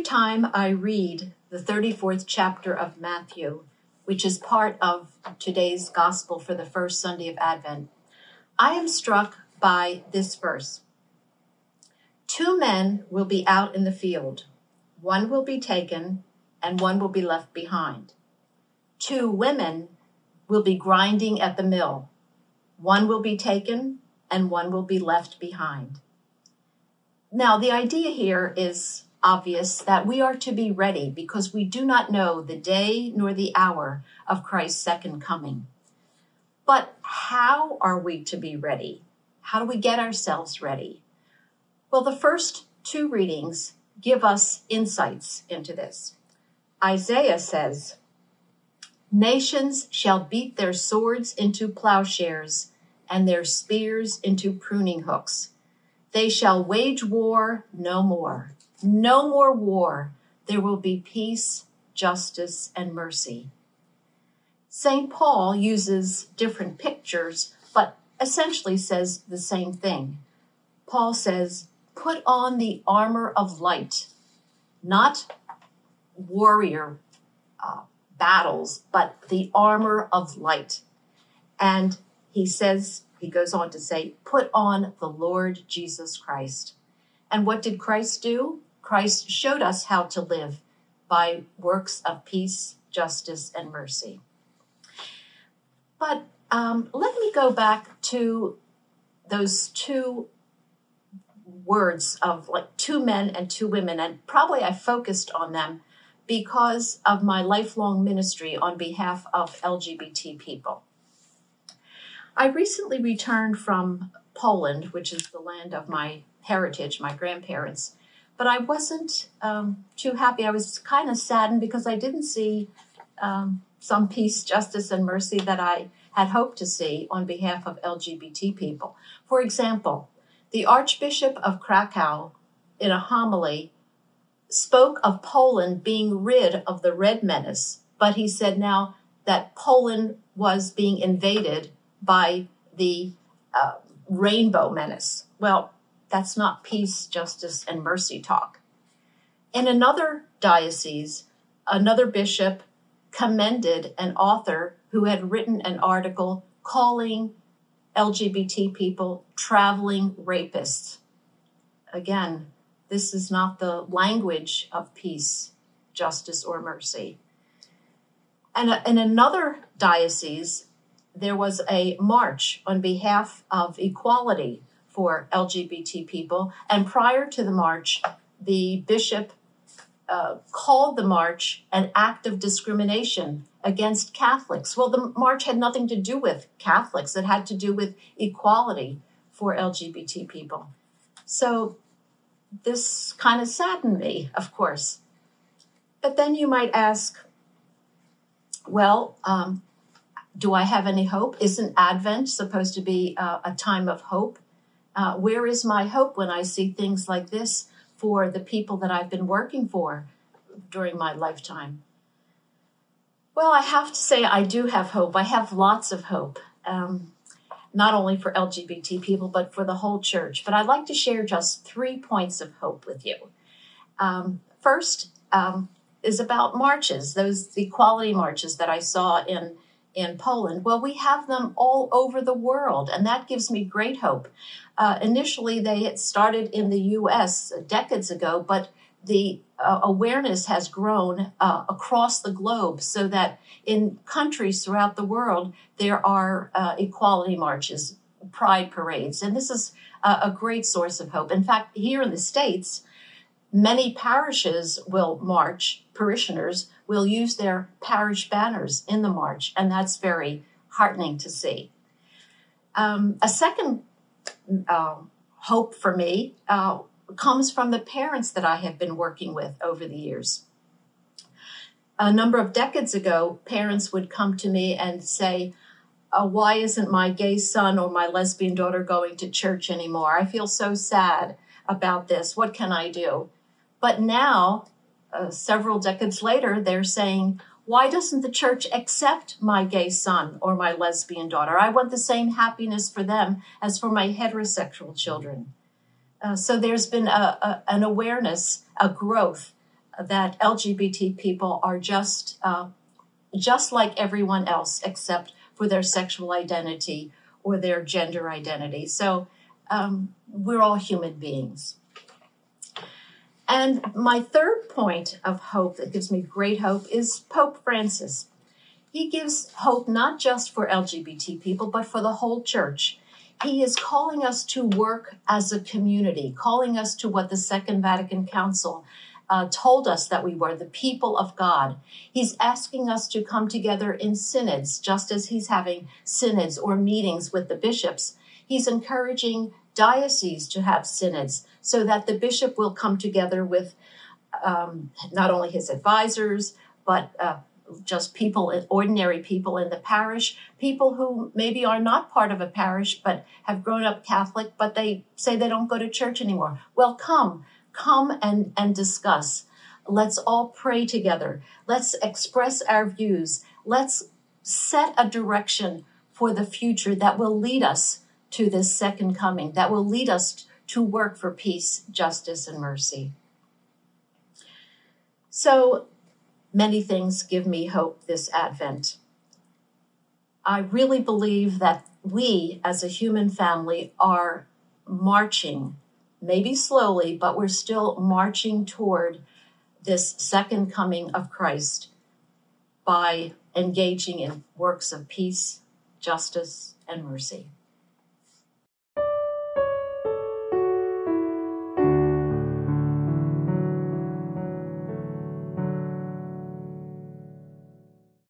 Every time I read the 34th chapter of Matthew, which is part of today's gospel for the first Sunday of Advent, I am struck by this verse. Two men will be out in the field, one will be taken, and one will be left behind. Two women will be grinding at the mill, one will be taken, and one will be left behind. Now, the idea here is obvious that we are to be ready because we do not know the day nor the hour of Christ's second coming. But how are we to be ready? How do we get ourselves ready? Well, the first two readings give us insights into this. Isaiah says, Nations shall beat their swords into plowshares and their spears into pruning hooks. They shall wage war no more. No more war. There will be peace, justice, and mercy. St. Paul uses different pictures, but essentially says the same thing. Paul says, Put on the armor of light, not warrior uh, battles, but the armor of light. And he says, he goes on to say, Put on the Lord Jesus Christ. And what did Christ do? Christ showed us how to live by works of peace, justice, and mercy. But um, let me go back to those two words of like two men and two women, and probably I focused on them because of my lifelong ministry on behalf of LGBT people. I recently returned from Poland, which is the land of my heritage, my grandparents, but I wasn't um, too happy. I was kind of saddened because I didn't see um, some peace, justice, and mercy that I had hoped to see on behalf of LGBT people. For example, the Archbishop of Krakow, in a homily, spoke of Poland being rid of the Red Menace, but he said now that Poland was being invaded by the uh, Rainbow Menace. Well, that's not peace, justice, and mercy talk. In another diocese, another bishop commended an author who had written an article calling LGBT people traveling rapists. Again, this is not the language of peace, justice, or mercy. And uh, in another diocese, there was a march on behalf of equality for LGBT people. And prior to the march, the bishop uh, called the march an act of discrimination against Catholics. Well, the march had nothing to do with Catholics, it had to do with equality for LGBT people. So this kind of saddened me, of course. But then you might ask, well, um, do I have any hope? Isn't Advent supposed to be uh, a time of hope? Uh, where is my hope when I see things like this for the people that I've been working for during my lifetime? Well, I have to say, I do have hope. I have lots of hope, um, not only for LGBT people, but for the whole church. But I'd like to share just three points of hope with you. Um, first um, is about marches, those equality marches that I saw in in Poland. Well, we have them all over the world, and that gives me great hope. Uh, initially, they had started in the US decades ago, but the uh, awareness has grown uh, across the globe so that in countries throughout the world, there are uh, equality marches, pride parades, and this is a great source of hope. In fact, here in the States, many parishes will march, parishioners will use their parish banners in the march, and that's very heartening to see. Um, a second uh, hope for me uh, comes from the parents that I have been working with over the years. A number of decades ago, parents would come to me and say, uh, Why isn't my gay son or my lesbian daughter going to church anymore? I feel so sad about this. What can I do? But now uh, several decades later, they're saying, why doesn't the church accept my gay son or my lesbian daughter? I want the same happiness for them as for my heterosexual children. Uh, so there's been a, a, an awareness, a growth that LGBT people are just uh, just like everyone else, except for their sexual identity or their gender identity. So um, we're all human beings. And my third point of hope that gives me great hope is Pope Francis. He gives hope not just for LGBT people, but for the whole church. He is calling us to work as a community, calling us to what the Second Vatican Council uh, told us that we were the people of God. He's asking us to come together in synods, just as he's having synods or meetings with the bishops. He's encouraging dioceses to have synods so that the bishop will come together with um, not only his advisors, but uh, just people, ordinary people in the parish, people who maybe are not part of a parish but have grown up Catholic, but they say they don't go to church anymore. Well, come, come and, and discuss. Let's all pray together. Let's express our views. Let's set a direction for the future that will lead us to this second coming, that will lead us to work for peace, justice, and mercy. So many things give me hope this Advent. I really believe that we as a human family are marching, maybe slowly, but we're still marching toward this second coming of Christ by engaging in works of peace, justice, and mercy.